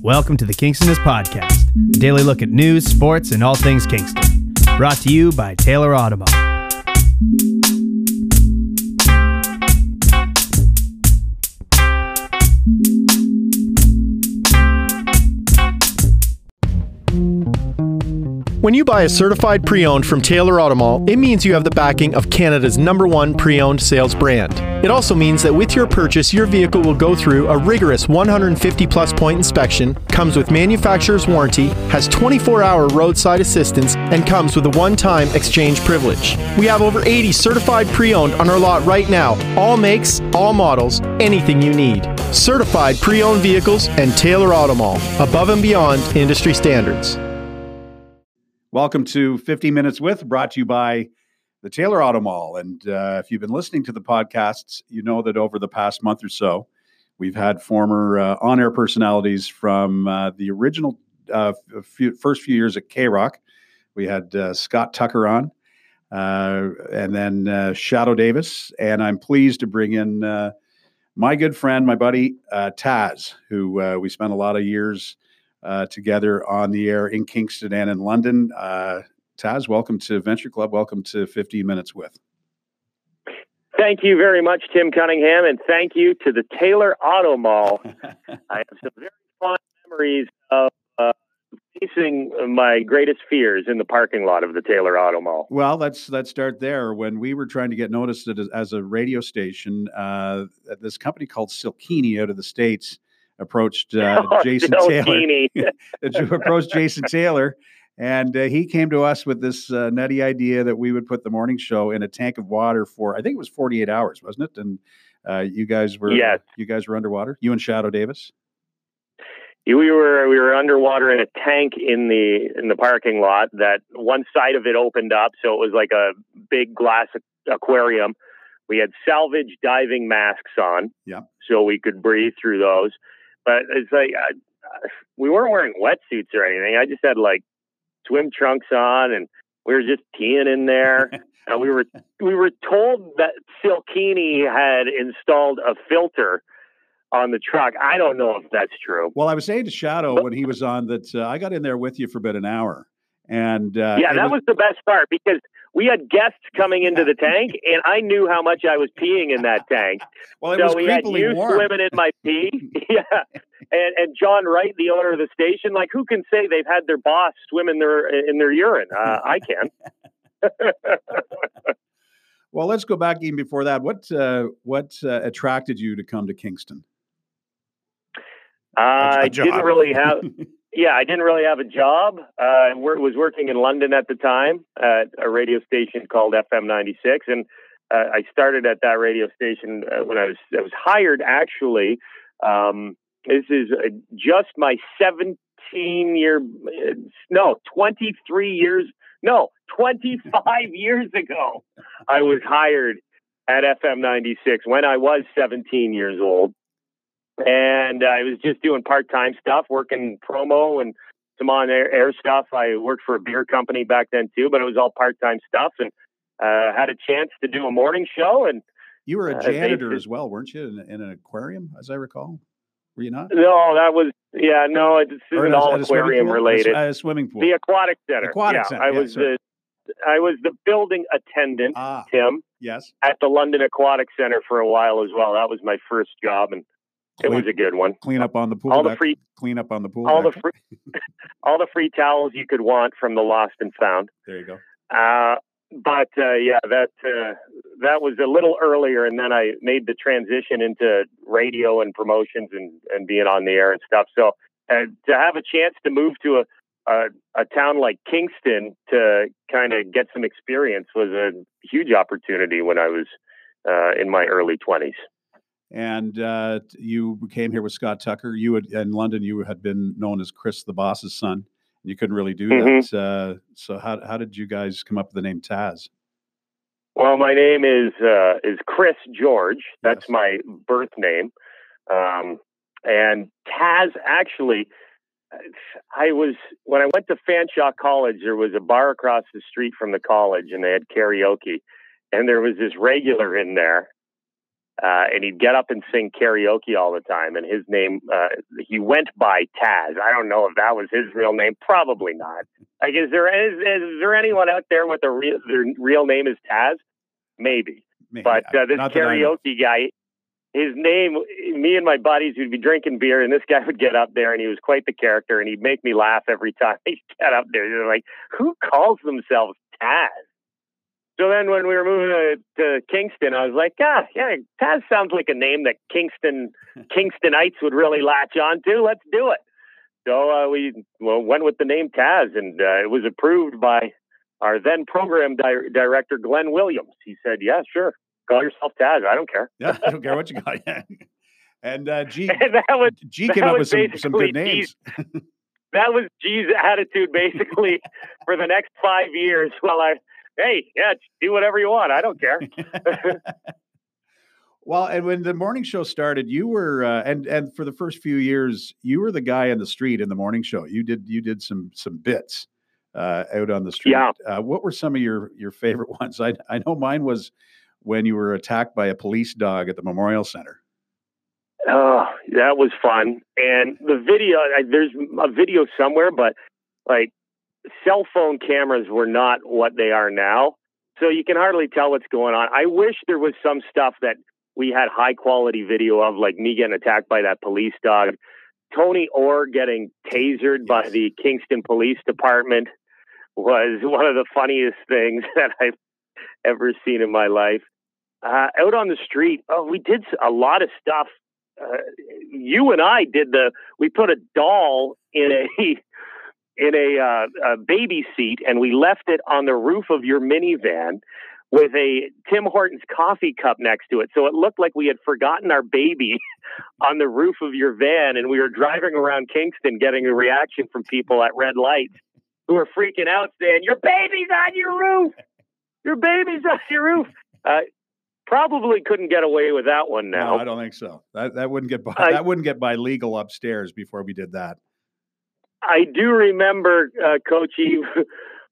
Welcome to the Kingstonist Podcast, a daily look at news, sports, and all things Kingston. Brought to you by Taylor Automall. When you buy a certified pre owned from Taylor Automall, it means you have the backing of Canada's number one pre owned sales brand. It also means that with your purchase, your vehicle will go through a rigorous 150 plus point inspection, comes with manufacturer's warranty, has 24 hour roadside assistance, and comes with a one time exchange privilege. We have over 80 certified pre owned on our lot right now, all makes, all models, anything you need. Certified pre owned vehicles and Taylor Automall, above and beyond industry standards. Welcome to 50 Minutes with, brought to you by the Taylor Auto Mall. And uh, if you've been listening to the podcasts, you know that over the past month or so, we've had former uh, on air personalities from uh, the original uh, few, first few years at K Rock. We had uh, Scott Tucker on, uh, and then Shadow Davis. And I'm pleased to bring in my good friend, my buddy Taz, who we spent a lot of years together on the air in Kingston and in London. Uh, Taz, welcome to Venture Club. Welcome to 15 Minutes with. Thank you very much, Tim Cunningham, and thank you to the Taylor Auto Mall. I have some very fond memories of uh, facing my greatest fears in the parking lot of the Taylor Auto Mall. Well, let's let's start there. When we were trying to get noticed as a radio station, uh, this company called Silkini out of the states approached uh, oh, Jason Taylor. approached Jason Taylor, and uh, he came to us with this uh, nutty idea that we would put the morning show in a tank of water for I think it was 48 hours, wasn't it? And uh, you guys were yes. you guys were underwater. You and Shadow Davis. We were we were underwater in a tank in the in the parking lot. That one side of it opened up, so it was like a big glass aquarium. We had salvage diving masks on, yeah, so we could breathe through those. But it's like I, we weren't wearing wetsuits or anything. I just had like swim trunks on, and we were just peeing in there. and we were we were told that Silkini had installed a filter on the truck. I don't know if that's true. Well, I was saying to Shadow when he was on that uh, I got in there with you for about an hour, and uh, yeah, that was, was the best part because we had guests coming into the tank, and I knew how much I was peeing in that tank. well, it so was we had you warm. swimming in my pee. yeah, and and John Wright, the owner of the station, like who can say they've had their boss swim in their in their urine? Uh, I can. well, let's go back even before that. What uh, what uh, attracted you to come to Kingston? I didn't really have. Yeah, I didn't really have a job. Uh, I was working in London at the time at a radio station called FM 96, and uh, I started at that radio station uh, when I was I was hired. Actually, um, this is uh, just my 17 year, uh, no, 23 years, no, 25 years ago. I was hired at FM 96 when I was 17 years old and I was just doing part time stuff, working promo and some on air stuff. I worked for a beer company back then too, but it was all part time stuff, and uh, had a chance to do a morning show. And you were a uh, janitor uh, as well, weren't you, in, in, an aquarium, as I recall? Were you not? No, that was yeah. No, it's isn't all aquarium related. A, a, swimming pool. The aquatic center. Aquatic yeah, center. I was the I was the building attendant, ah, Tim. Yes. At the London Aquatic Center for a while as well. That was my first job, and it was a good one. Clean up on the pool. All deck. the free clean up on the pool. All deck. the free, all the free towels you could want from the lost and found. There you go. Uh, but uh, yeah, that uh, that was a little earlier, and then I made the transition into radio and promotions and and being on the air and stuff. So uh, to have a chance to move to a a, a town like Kingston to kind of get some experience was a huge opportunity when I was uh, in my early twenties and uh, you came here with Scott Tucker. You had, in London, you had been known as Chris the boss's son. You couldn't really do mm-hmm. that. Uh, so how how did you guys come up with the name Taz? Well, my name is uh, is Chris George. That's yes. my birth name, um, and Taz actually. I was when I went to Fanshawe College. There was a bar across the street from the college, and they had karaoke. And there was this regular in there, Uh, and he'd get up and sing karaoke all the time. And his name, uh, he went by Taz. I don't know if that was his real name. Probably not. Like, is there is, is there anyone out there with a real their real name is Taz? Maybe. Maybe. But uh, this karaoke guy, his name, me and my buddies would be drinking beer, and this guy would get up there, and he was quite the character, and he'd make me laugh every time he got up there. They're like, "Who calls themselves Taz?" So then when we were moving to, to, Kingston, I was like, ah, yeah, Taz sounds like a name that Kingston Kingstonites would really latch on to. Let's do it. So uh, we well, went with the name Taz, and uh, it was approved by our then program di- director, Glenn Williams. He said, yeah, sure. Call yourself Taz. I don't care. yeah, I don't care what you got. and uh, G, and that was, G came up with some, some good names. that was G's attitude basically for the next five years while I hey, yeah, do whatever you want. I don't care. well, and when the morning show started, you were uh, and and for the first few years, you were the guy in the street in the morning show. You did you did some some bits uh, out on the street. Yeah. Uh, what were some of your your favorite ones? I I know mine was when you were attacked by a police dog at the Memorial Center. Oh, that was fun. And the video, there's a video somewhere, but like cell phone cameras were not what they are now. So you can hardly tell what's going on. I wish there was some stuff that we had high quality video of, like me getting attacked by that police dog, Tony Orr getting tasered by the Kingston Police Department was one of the funniest things that I've ever seen in my life. Uh, out on the street, oh, we did a lot of stuff. Uh, you and I did the. We put a doll in a in a, uh, a baby seat and we left it on the roof of your minivan with a Tim Hortons coffee cup next to it. So it looked like we had forgotten our baby on the roof of your van and we were driving around Kingston getting a reaction from people at red lights who were freaking out saying, Your baby's on your roof! Your baby's on your roof! Uh, probably couldn't get away with that one now. No, I don't think so. That that wouldn't get by that wouldn't get by legal upstairs before we did that. I do remember uh, Coachy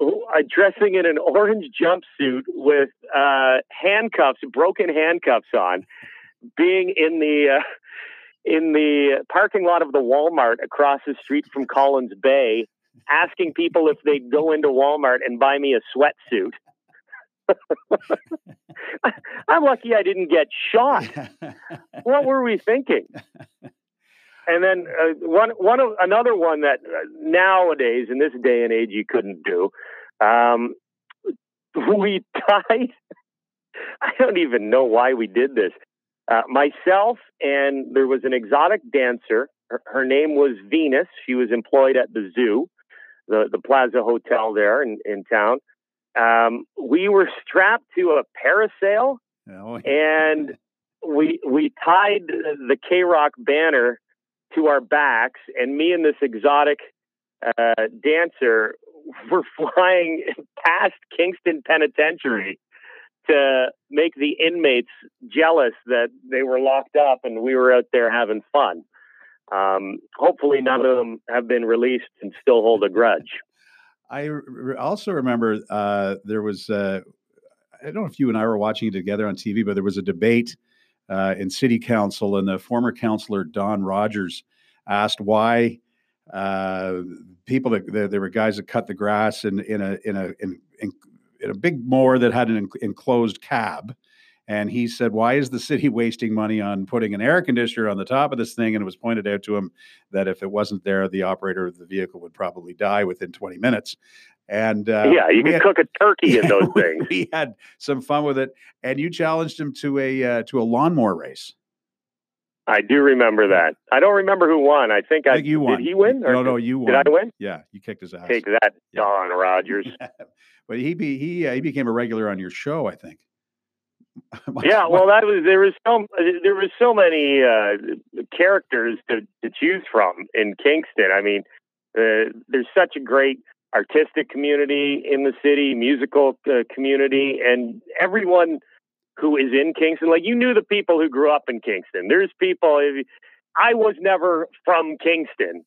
dressing in an orange jumpsuit with uh, handcuffs, broken handcuffs on, being in the uh, in the parking lot of the Walmart across the street from Collins Bay, asking people if they'd go into Walmart and buy me a sweatsuit. I'm lucky I didn't get shot. what were we thinking? And then uh, one one of another one that uh, nowadays in this day and age you couldn't do. Um, we tied. I don't even know why we did this. Uh, myself and there was an exotic dancer. Her, her, name was Venus. She was employed at the zoo, the the Plaza Hotel there in in town. Um, we were strapped to a parasail, oh, yeah. and we we tied the K Rock banner to our backs, and me and this exotic uh, dancer were flying past Kingston Penitentiary to make the inmates jealous that they were locked up and we were out there having fun. Um, hopefully, none of them have been released and still hold a grudge. I re- also remember uh, there was, uh, I don't know if you and I were watching it together on TV, but there was a debate uh, in city council, and the former councillor Don Rogers asked why uh, people that there, were guys that cut the grass in in a in a in, in, in a big mower that had an enclosed cab. And he said, Why is the city wasting money on putting an air conditioner on the top of this thing? And it was pointed out to him that if it wasn't there, the operator of the vehicle would probably die within 20 minutes. And uh, yeah, you can cook a turkey in those things. We had some fun with it, and you challenged him to a uh, to a lawnmower race. I do remember that. I don't remember who won. I think I, I think you won. Did he win? no, no, you won. Did I win? Yeah, you kicked his ass. Take that, yeah. Don Rogers. but he be, he uh, he became a regular on your show, I think. yeah, well, that was there was so there was so many uh, characters to, to choose from in Kingston. I mean, uh, there's such a great artistic community in the city, musical uh, community, and everyone who is in Kingston. Like you knew the people who grew up in Kingston. There's people. I was never from Kingston,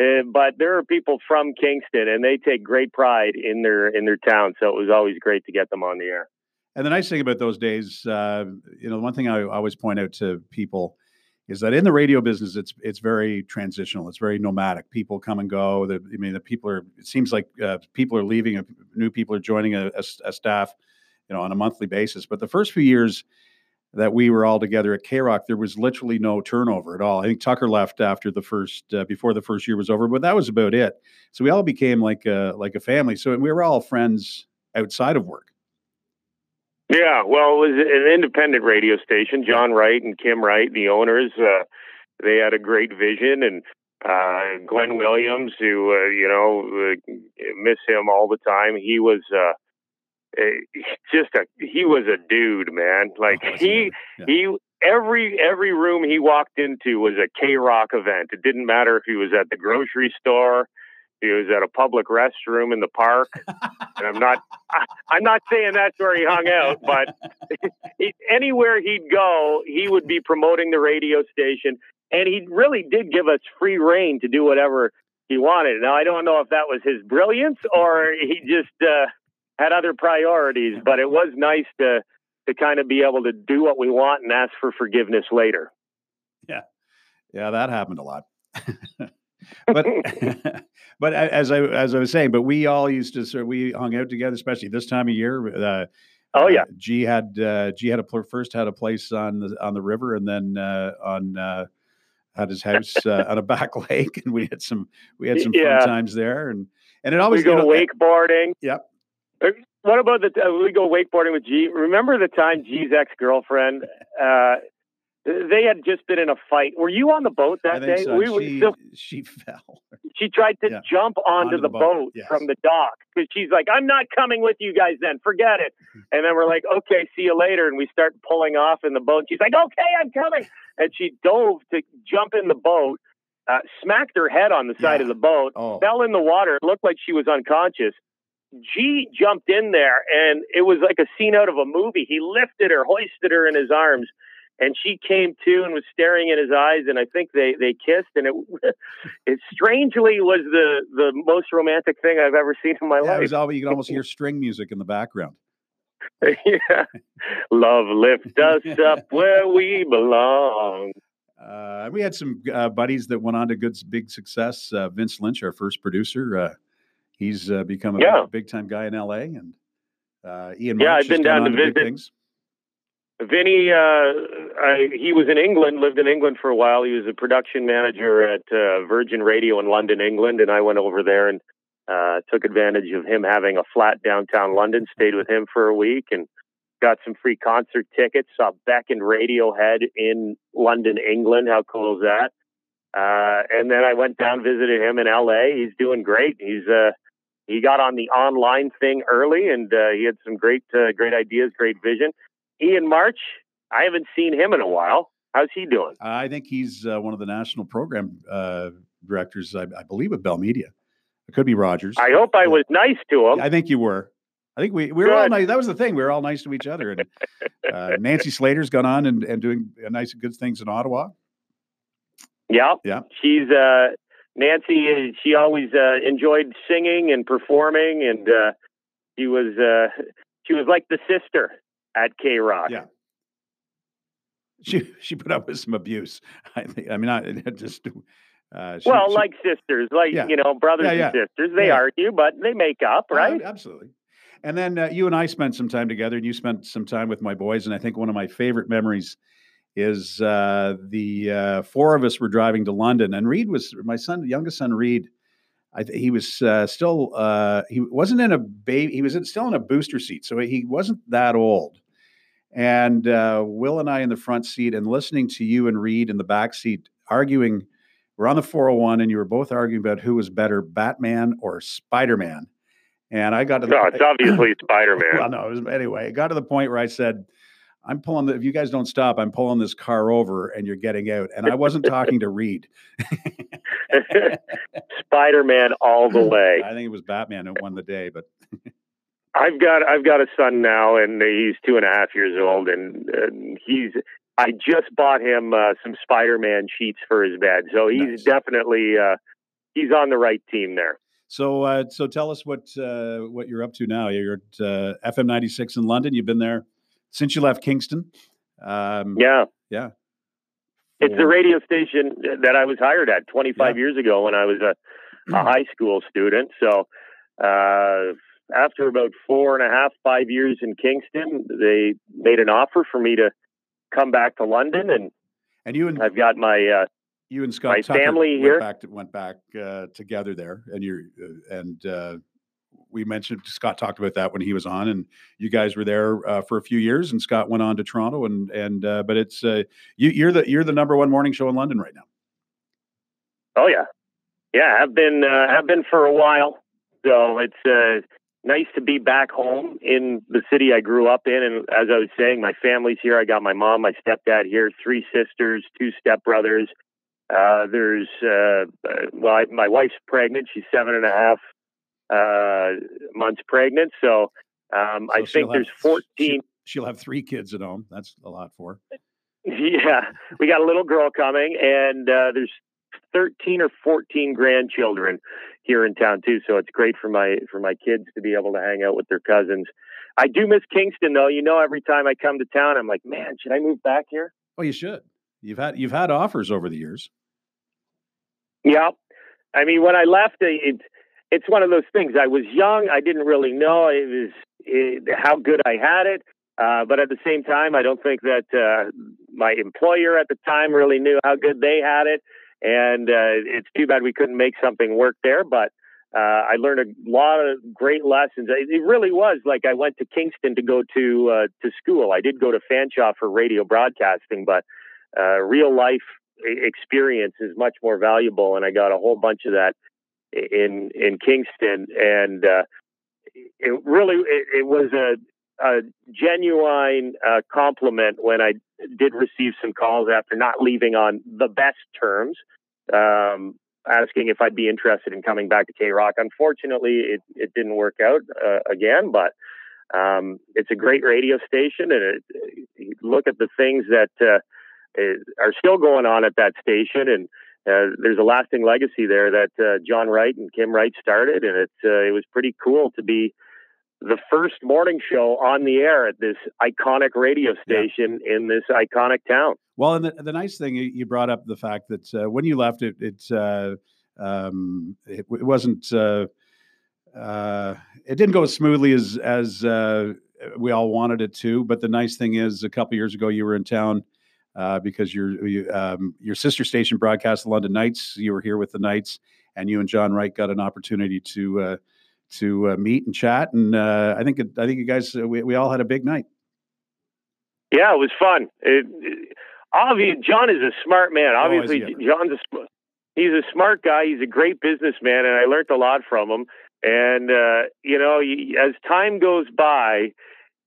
uh, but there are people from Kingston, and they take great pride in their in their town. So it was always great to get them on the air. And the nice thing about those days, uh, you know, one thing I always point out to people is that in the radio business, it's it's very transitional. It's very nomadic. People come and go. The, I mean, the people are. It seems like uh, people are leaving. New people are joining a, a, a, staff, you know, on a monthly basis. But the first few years that we were all together at K Rock, there was literally no turnover at all. I think Tucker left after the first uh, before the first year was over, but that was about it. So we all became like a like a family. So we were all friends outside of work. Yeah, well, it was an independent radio station. John Wright and Kim Wright, the owners, uh, they had a great vision, and uh, Glenn Williams, who uh, you know uh, miss him all the time. He was uh, just a he was a dude, man. Like oh, he yeah. he every every room he walked into was a K Rock event. It didn't matter if he was at the grocery store he was at a public restroom in the park, and I'm not. I, I'm not saying that's where he hung out, but he, anywhere he'd go, he would be promoting the radio station, and he really did give us free reign to do whatever he wanted. Now I don't know if that was his brilliance or he just uh, had other priorities, but it was nice to to kind of be able to do what we want and ask for forgiveness later. Yeah, yeah, that happened a lot. but but as I as I was saying, but we all used to sort we hung out together, especially this time of year. Uh, oh yeah, uh, G had uh, G had a first had a place on the on the river, and then uh, on uh, had his house uh, on a back lake, and we had some we had some yeah. fun times there, and and it always we go you know, wakeboarding. Yep. Uh, what about the we go wakeboarding with G? Remember the time G's ex girlfriend they had just been in a fight. Were you on the boat that day? So. We she, still, she fell. She tried to yeah. jump onto, onto the, the, boat, boat yes. from the dock because she's like, "I'm not coming with you guys. Then forget it." and then we're like, "Okay, see you later." And we start pulling off in the boat. She's like, "Okay, I'm coming." And she dove to jump in the boat, uh, smacked her head on the side yeah. of the boat, oh. fell in the water. It looked like she was unconscious. G jumped in there, and it was like a scene out of a movie. He lifted her, hoisted her in his arms and she came to and was staring in his eyes and i think they they kissed and it it strangely was the the most romantic thing i've ever seen in my yeah, life it was all, you can almost hear string music in the background. Yeah. Love lift us up where we belong. Uh, we had some uh, buddies that went on to good big success. Uh, vince lynch our first producer uh, he's uh, become a yeah. big, time guy in la and uh, ian yeah i've been down to visit things Vinny, uh, I, he was in England, lived in England for a while. He was a production manager at uh, Virgin Radio in London, England, and I went over there and uh, took advantage of him having a flat downtown London. Stayed with him for a week and got some free concert tickets. Saw Beck and Radiohead in London, England. How cool is that? Uh, and then I went down visited him in L.A. He's doing great. He's uh, he got on the online thing early, and uh, he had some great great ideas, great vision. Ian March, I haven't seen him in a while. How's he doing? I think he's uh, one of the national program uh, directors, I, I, believe, at Bell Media. It could be Rogers. I hope I was nice to him. I think you were. I think we, we were all nice. That was the thing. We were all nice to each other. And uh, Nancy Slater's gone on and, and doing nice and good things in Ottawa. Yeah. Yeah. She's uh, Nancy. She always uh, enjoyed singing and performing, and uh, she was uh, she was like the sister at K Rock. Yeah. She she put up with some abuse. I think. I mean, I just. Uh, she, well, she, like sisters, like yeah. you know, brothers yeah, yeah. and sisters, they argue, but they make up, right? Uh, absolutely. And then uh, you and I spent some time together, and you spent some time with my boys. And I think one of my favorite memories is uh, the uh, four of us were driving to London, and Reed was my son, youngest son, Reed. I, he was uh, still he wasn't in a baby. He was in, still in a booster seat, so he wasn't that old. And uh, Will and I in the front seat, and listening to you and Reed in the back seat arguing. We're on the 401, and you were both arguing about who was better, Batman or Spider Man. And I got to the, no, it's obviously Spider Man. well, no, it was, anyway, it got to the point where I said, I'm pulling the, if you guys don't stop, I'm pulling this car over and you're getting out. And I wasn't talking to Reed. Spider Man all the way. I think it was Batman who won the day, but I've got I've got a son now, and he's two and a half years old, and, and he's I just bought him uh, some Spider-Man sheets for his bed, so he's nice. definitely uh, he's on the right team there. So, uh, so tell us what uh, what you're up to now. You're at uh, FM 96 in London. You've been there since you left Kingston. Um, yeah, yeah. It's the radio station that I was hired at 25 yeah. years ago when I was a, a high school student. So, uh, after about four and a half, five years in Kingston, they made an offer for me to come back to London, and and you and I've got my uh, you and Scott my Tucker family went here back to, went back uh, together there, and you uh, and uh, we mentioned Scott talked about that when he was on, and you guys were there uh, for a few years, and Scott went on to Toronto, and and uh, but it's uh, you, you're the you're the number one morning show in London right now. Oh yeah, yeah, I've been I've been for a while, so it's nice to be back home in the city I grew up in. And as I was saying, my family's here. I got my mom, my stepdad here, three sisters, two stepbrothers. Uh, there's, uh, uh well, I, my wife's pregnant. She's seven and a half uh, months pregnant. So, um, so I think there's 14. She'll, she'll have three kids at home. That's a lot for her. Yeah, we got a little girl coming, and uh, there's 13 or 14 grandchildren here in town too. So it's great for my for my kids to be able to hang out with their cousins. I do miss Kingston though. You know, every time I come to town, I'm like, man, should I move back here? Oh, you should. You've had you've had offers over the years. Yeah, I mean, when I left, it, it's one of those things. I was young. I didn't really know it was it, how good I had it. Uh, but at the same time, I don't think that uh, my employer at the time really knew how good they had it. And uh, it's too bad we couldn't make something work there. But uh, I learned a lot of great lessons. It really was like I went to Kingston to go to uh, to school. I did go to Fanshawe for radio broadcasting, but uh, real life experience is much more valuable. And I got a whole bunch of that in in Kingston, and uh, it really it, it was a a genuine uh, compliment when I did receive some calls after not leaving on the best terms, um, asking if I'd be interested in coming back to K Rock. Unfortunately, it, it didn't work out uh, again, but um, it's a great radio station, and it, look at the things that uh, are still going on at that station, and uh, there's a lasting legacy there that uh, John Wright and Kim Wright started, and it uh, it was pretty cool to be the first morning show on the air at this iconic radio station yeah. in this iconic town. Well, and the, the nice thing you brought up the fact that uh, when you left, it it uh, um, it, it, wasn't uh, uh it didn't go as smoothly as as uh, we all wanted it to. But the nice thing is, a couple years ago, you were in town. Uh, because your you, um, your sister station broadcast the London Knights, you were here with the Knights, and you and John Wright got an opportunity to to uh, meet and chat. And uh, I think I think you guys uh, we, we all had a big night. Yeah, it was fun. It, it, obviously, John is a smart man. Oh, obviously, oh, John's a he's a smart guy. He's a great businessman, and I learned a lot from him. And uh, you know, as time goes by,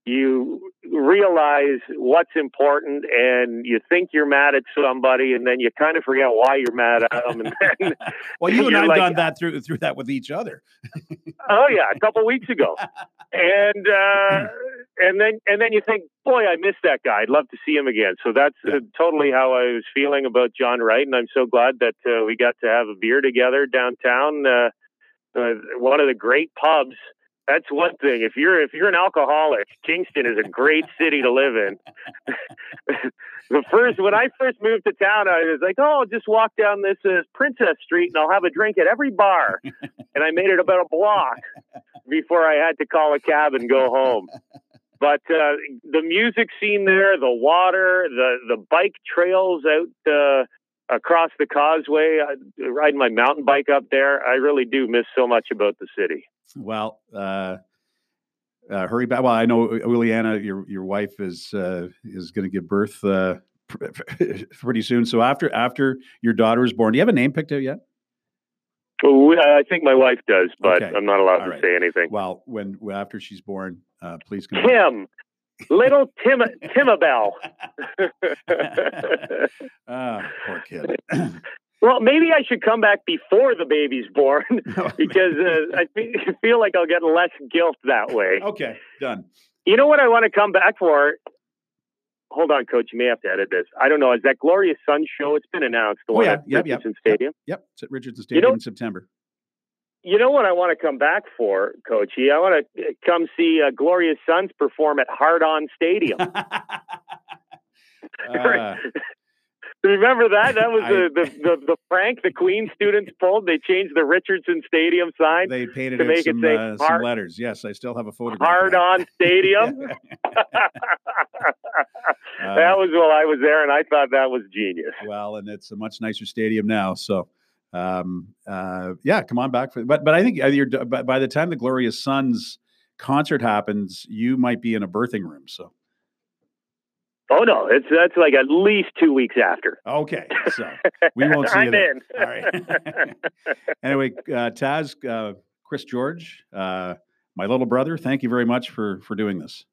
you realize what's important and you think you're mad at somebody and then you kind of forget why you're mad at them and then well you and i've like, done that through through that with each other. Oh yeah a couple weeks ago. And uh and then and then you think boy i miss that guy. I'd love to see him again. So that's uh, totally how i was feeling about john wright and i'm so glad that uh, we got to have a beer together downtown uh, uh one of the great pubs that's one thing. If you're if you're an alcoholic, Kingston is a great city to live in. the first when I first moved to town, I was like, "Oh, I'll just walk down this uh, Princess Street and I'll have a drink at every bar." and I made it about a block before I had to call a cab and go home. But uh, the music scene there, the water, the the bike trails out uh, across the causeway, uh, riding my mountain bike up there, I really do miss so much about the city. Well, uh, uh, hurry back. Well, I know Uliana, your your wife is uh, is going to give birth uh, pretty soon. So after after your daughter is born, do you have a name picked out yet? Well, I think my wife does, but okay. I'm not allowed All to right. say anything. Well, when after she's born, uh, please come. Tim, little Tim Timabel. ah, poor kid. Well, maybe I should come back before the baby's born because uh, I feel like I'll get less guilt that way. Okay, done. You know what I want to come back for? Hold on, Coach. You may have to edit this. I don't know. Is that Glorious Sons show? It's been announced. The oh, yeah, at yep, Richardson yep, Stadium. Yep, it's at Richardson Stadium you know, in September. you know what I want to come back for, Coachy? I want to come see uh, Glorious Sons perform at Hard On Stadium. uh, Remember that? That was I- the, the, the, the prank the Queen students pulled. They changed the Richardson Stadium sign. they painted To make it some, say uh, some hard- letters. Yes, I still have a photograph. Hard On Stadium. that. Uh, that was while I was there, and I thought that was genius. well, and it's a much nicer stadium now. So, um, uh, yeah, come on back for. But but I think uh, you're by, by the time the Glorious Sons concert happens, you might be in a birthing room. So Oh no, it's that's like at least two weeks after. okay, so we won't see you there. in. All right. anyway, uh, Taz, uh, Chris George, uh, my little brother, thank you very much for for doing this.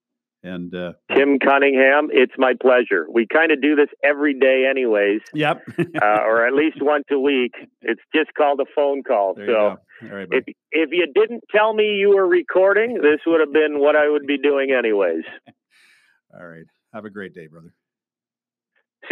And uh, Tim Cunningham, it's my pleasure. We kind of do this every day, anyways, yep, uh, or at least once a week. It's just called a phone call. there so right, if if you didn't tell me you were recording, this would have been what I would be doing anyways. all right. Have a great day, brother.